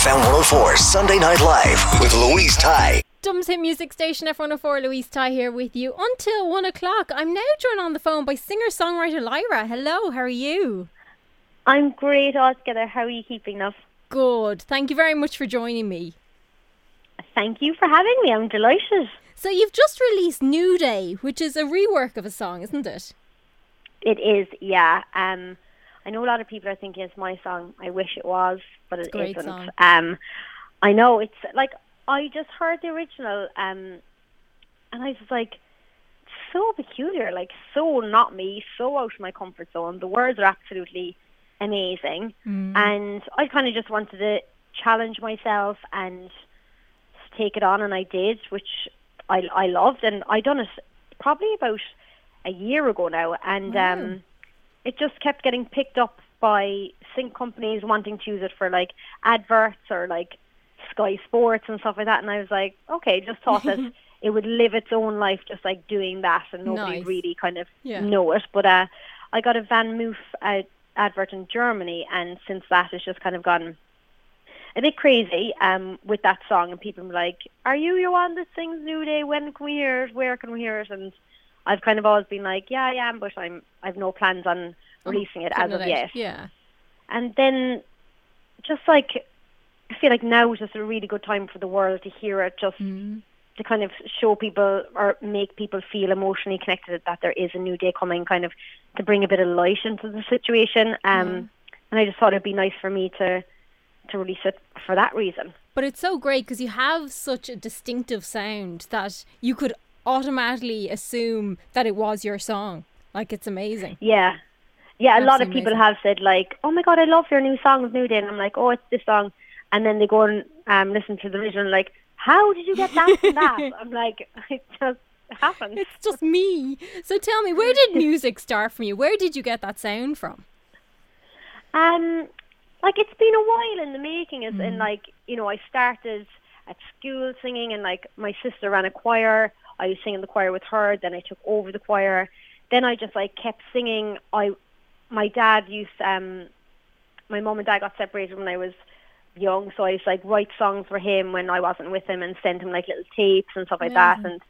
FM 104 Sunday Night Live with Louise Ty. Dubs Hit Music Station F104, Louise Ty here with you until one o'clock. I'm now joined on the phone by singer songwriter Lyra. Hello, how are you? I'm great altogether. How are you keeping up? Good. Thank you very much for joining me. Thank you for having me. I'm delighted. So, you've just released New Day, which is a rework of a song, isn't it? It is, yeah. Um, I know a lot of people are thinking it's my song. I wish it was, but it great isn't. song. Um, I know it's like I just heard the original, um, and I was like, so peculiar, like so not me, so out of my comfort zone. The words are absolutely amazing, and I kind of just wanted to challenge myself and take it on, and I did, which I I loved, and I done it probably about a year ago now, and Wow. um, it just kept getting picked up by sync companies wanting to use it for like adverts or like Sky Sports and stuff like that, and I was like, okay, just thought that it would live its own life, just like doing that, and nobody Nice. really kind of Yeah. know it. But uh, I got a VanMoof uh, advert in Germany, and since that, it's just kind of gone a bit crazy um, with that song, and people were like, "Are you your one that sings New Day? When can we hear it? Where can we hear it?" And I've kind of always been like, "Yeah, I am," but I'm I've no plans on releasing it as of yet. Yeah. And then, just like I feel like now is just a really good time for the world to hear it, just to kind of show people or make people feel emotionally connected that there is a new day coming, kind of to bring a bit of light into the situation. Um, And I just thought it'd be nice for me to to release it for that reason. But it's so great because you have such a distinctive sound that you could automatically assume that it was your song. Like, it's amazing. Yeah. Yeah, a lot of people amazing. have said like, "Oh my god, I love your new song of New Day," and I'm like, "Oh, it's this song," and then they go and um, listen to the original, and like, "How did you get that from that?" I'm like, "It just happened." It's just me. So tell me, where did music start from you? Where did you get that sound from? Um, like it's been a while in the making. Is in like you know, I started at school singing, and like my sister ran a choir. I was singing the choir with her. Then I took over the choir. Then I just like kept singing. I, my dad used um, my mom and dad got separated when I was young, so I used to like write songs for him when I wasn't with him and send him like little tapes and stuff like that. And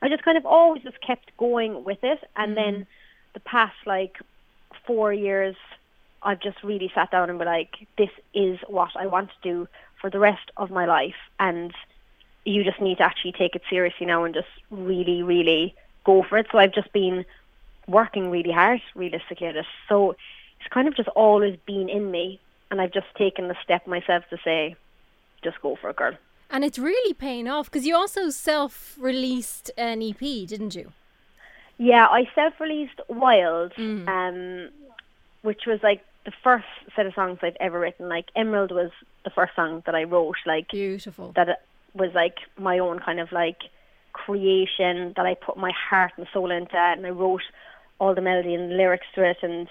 I just kind of always just kept going with it. And then the past like four years, I've just really sat down and been like, this is what I want to do for the rest of my life. And you just need to actually take it seriously now and just really, really go for it. So I've just been working really hard, realistically, at it. So it's kind of just always been in me. And I've just taken the step myself to say, just go for it, girl. And it's really paying off because you also self released an EP, didn't you? Yeah, I self-released Wild, um, which was like the first set of songs I've ever written. Like Emerald was the first song that I wrote. Like Beautiful. that was like my own kind of like creation that I put my heart and soul into, and I wrote all the melody and lyrics to it, and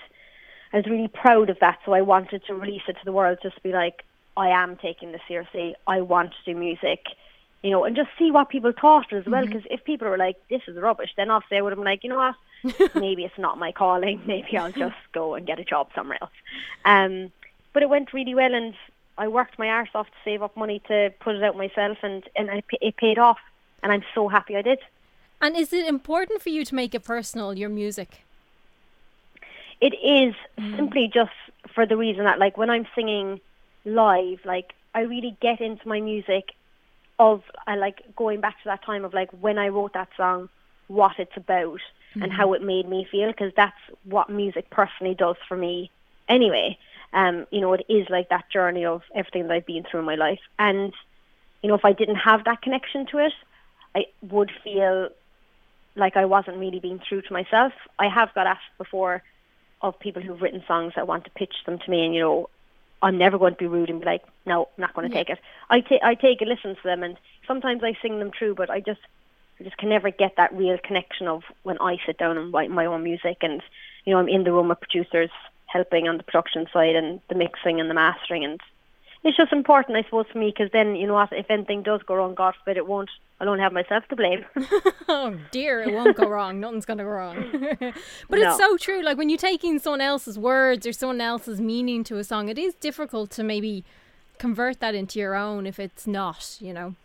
I was really proud of that. So I wanted to release it to the world, just to be like, I am taking this seriously. I want to do music, you know, and just see what people thought as well. Because if people were like, "This is rubbish," then obviously I would have been like, you know what, maybe it's not my calling. Maybe I'll just go and get a job somewhere else. Um, but it went really well, and I worked my arse off to save up money to put it out myself, and and I, it paid off, and I'm so happy I did. And is it important for you to make it personal, your music? It is simply just for the reason that like when I'm singing live, like I really get into my music of I like going back to that time of like when I wrote that song, what it's about mm-hmm. and how it made me feel because that's what music personally does for me anyway. Um, you know, it is like that journey of everything that I've been through in my life. And, you know, if I didn't have that connection to it, I would feel like I wasn't really being true to myself. I have got asked before of people who've written songs that want to pitch them to me and, you know, I'm never going to be rude and be like, no, I'm not going to yeah. take it. I take I take a listen to them, and sometimes I sing them through, but I just I just can never get that real connection of when I sit down and write my own music, and you know I'm in the room with producers helping on the production side and the mixing and the mastering, and it's just important, I suppose, for me because then you know what, if anything does go wrong, God forbid it won't. I'll only have myself to blame. oh dear, it won't go wrong. Nothing's gonna go wrong. but no. it's so true. Like when you're taking someone else's words or someone else's meaning to a song, it is difficult to maybe convert that into your own if it's not, you know.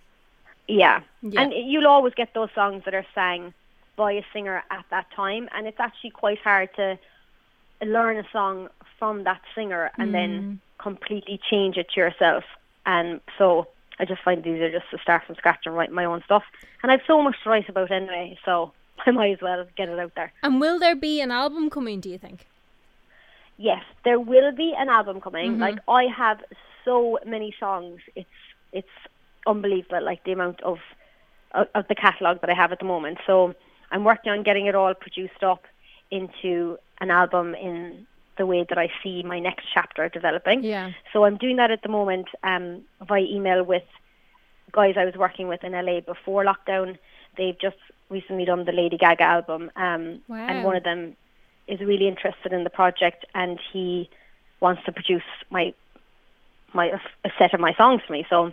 Yeah. yeah. And you'll always get those songs that are sang by a singer at that time and it's actually quite hard to learn a song from that singer and mm. then completely change it to yourself. And so I just find these are just to start from scratch and write my own stuff. And I've so much to write about anyway, so I might as well get it out there. And will there be an album coming, do you think? Yes, there will be an album coming. Mm-hmm. Like I have so many songs. It's it's unbelievable like the amount of of, of the catalogue that I have at the moment. So I'm working on getting it all produced up into an album in the way that I see my next chapter developing. Yeah. So I'm doing that at the moment um, via email with guys I was working with in LA before lockdown. They've just recently done the Lady Gaga album, um, wow. and one of them is really interested in the project, and he wants to produce my my a set of my songs for me. So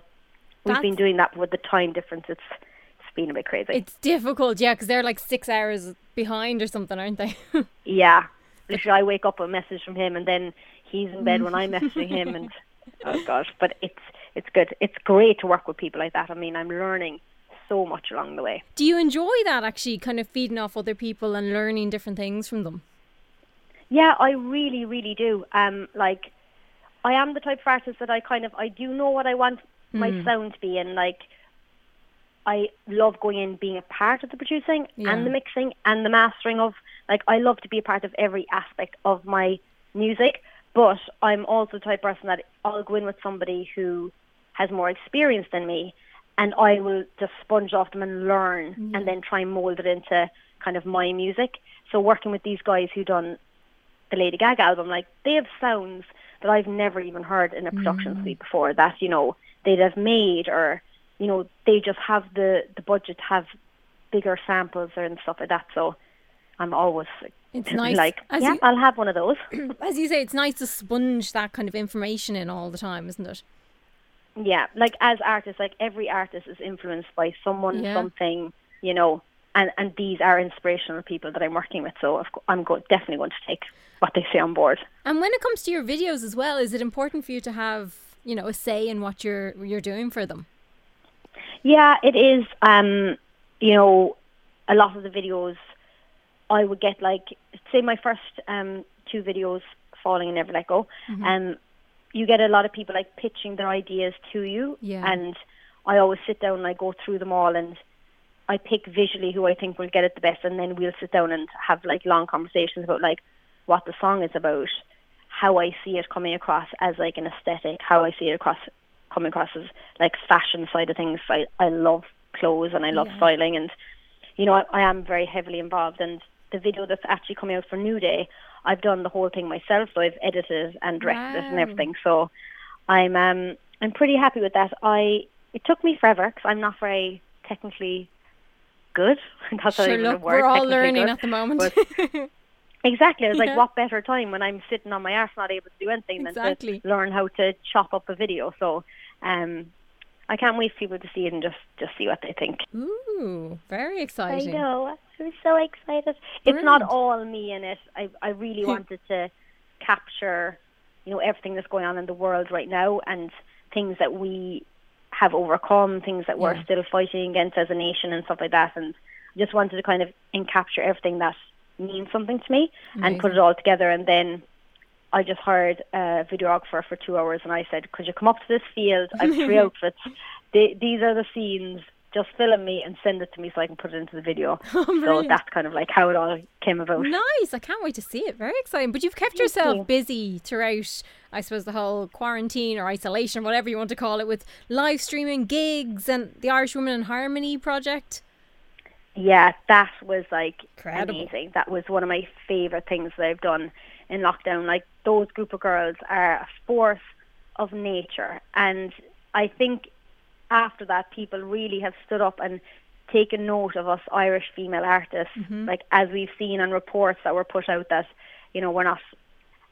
we've been doing that with the time difference. It's it's been a bit crazy. It's difficult, yeah, because they're like six hours behind or something, aren't they? yeah, literally I wake up with a message from him and then he's in bed when I'm messaging him and oh gosh. But it's it's good. It's great to work with people like that. I mean I'm learning so much along the way. Do you enjoy that actually kind of feeding off other people and learning different things from them? Yeah, I really, really do. Um like I am the type of artist that I kind of I do know what I want mm. my sound to be and like I love going in being a part of the producing yeah. and the mixing and the mastering of like I love to be a part of every aspect of my music, but I'm also the type of person that I'll go in with somebody who has more experience than me and I will just sponge off them and learn yeah. and then try and mold it into kind of my music. So working with these guys who done the Lady Gaga album, like they have sounds that I've never even heard in a production mm. suite before that, you know, they'd have made or you know, they just have the the budget to have bigger samples and stuff like that. So I'm always it's nice. like, as yeah, you, I'll have one of those. As you say, it's nice to sponge that kind of information in all the time, isn't it? Yeah, like as artists, like every artist is influenced by someone, yeah. something, you know, and and these are inspirational people that I'm working with. So I'm go- definitely going to take what they say on board. And when it comes to your videos as well, is it important for you to have you know a say in what you're you're doing for them? Yeah, it is. Um, you know, a lot of the videos I would get like say my first um two videos, Falling and Never Let Go, mm-hmm. um, you get a lot of people like pitching their ideas to you, yeah. and I always sit down and I go through them all and I pick visually who I think will get it the best, and then we'll sit down and have like long conversations about like what the song is about, how I see it coming across as like an aesthetic, how I see it across coming across as like fashion side of things. I I love clothes and I love yeah. styling, and you know I, I am very heavily involved. And the video that's actually coming out for New Day, I've done the whole thing myself. So I've edited and directed wow. it and everything. So I'm um I'm pretty happy with that. I it took me forever because I'm not very technically good. That's sure, look, we're all learning good. at the moment. Exactly. I was yeah. like, what better time when I'm sitting on my ass not able to do anything exactly. than to learn how to chop up a video. So um, I can't wait for people to see it and just, just see what they think. Ooh, very exciting. I know. I'm so excited. Brilliant. It's not all me in it. I, I really wanted to capture, you know, everything that's going on in the world right now and things that we have overcome, things that we're still fighting against as a nation and stuff like that. And I just wanted to kind of encapture everything that means something to me Amazing. and put it all together and then I just hired a videographer for two hours, and I said, "Could you come up to this field? I have three outfits. They, these are the scenes. Just film me and send it to me so I can put it into the video." Oh, so that's kind of like how it all came about. Nice. I can't wait to see it. Very exciting. But you've kept yourself you. busy throughout, I suppose, the whole quarantine or isolation, whatever you want to call it, with live streaming gigs and the Irish Women in Harmony project. Yeah, that was like Incredible. amazing. That was one of my favorite things that I've done in lockdown. Like those group of girls are a force of nature, and I think after that, people really have stood up and taken note of us Irish female artists. Mm-hmm. Like as we've seen on reports that were put out that you know we're not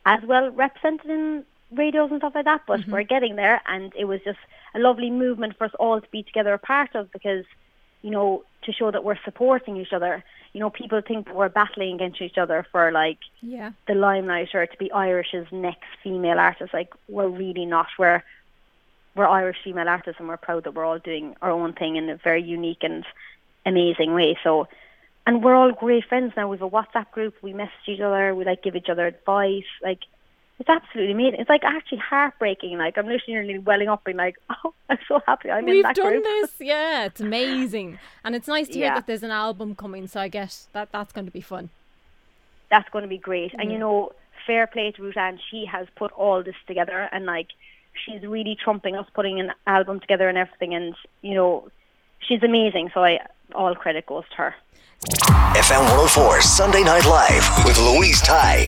as well represented in radios and stuff like that, but mm-hmm. we're getting there, and it was just a lovely movement for us all to be together a part of because you know, to show that we're supporting each other. You know, people think that we're battling against each other for like Yeah. the limelight or to be Irish's next female artist. Like we're really not. We're we're Irish female artists and we're proud that we're all doing our own thing in a very unique and amazing way. So and we're all great friends now. We've a WhatsApp group, we message each other, we like give each other advice. Like it's absolutely amazing. It's like actually heartbreaking. Like I'm literally nearly welling up being like, Oh, I'm so happy I'm in We've that done group. this. Yeah, it's amazing. And it's nice to hear Yeah. that there's an album coming, so I guess that that's going to be fun. that's going to be great. And you know, fair play to Ruth-Anne. She has put all this together, and like she's really trumping us putting an album together and everything. And you know, she's amazing. So I all credit goes to her. FM 104 Sunday Night Live with Louise Ty.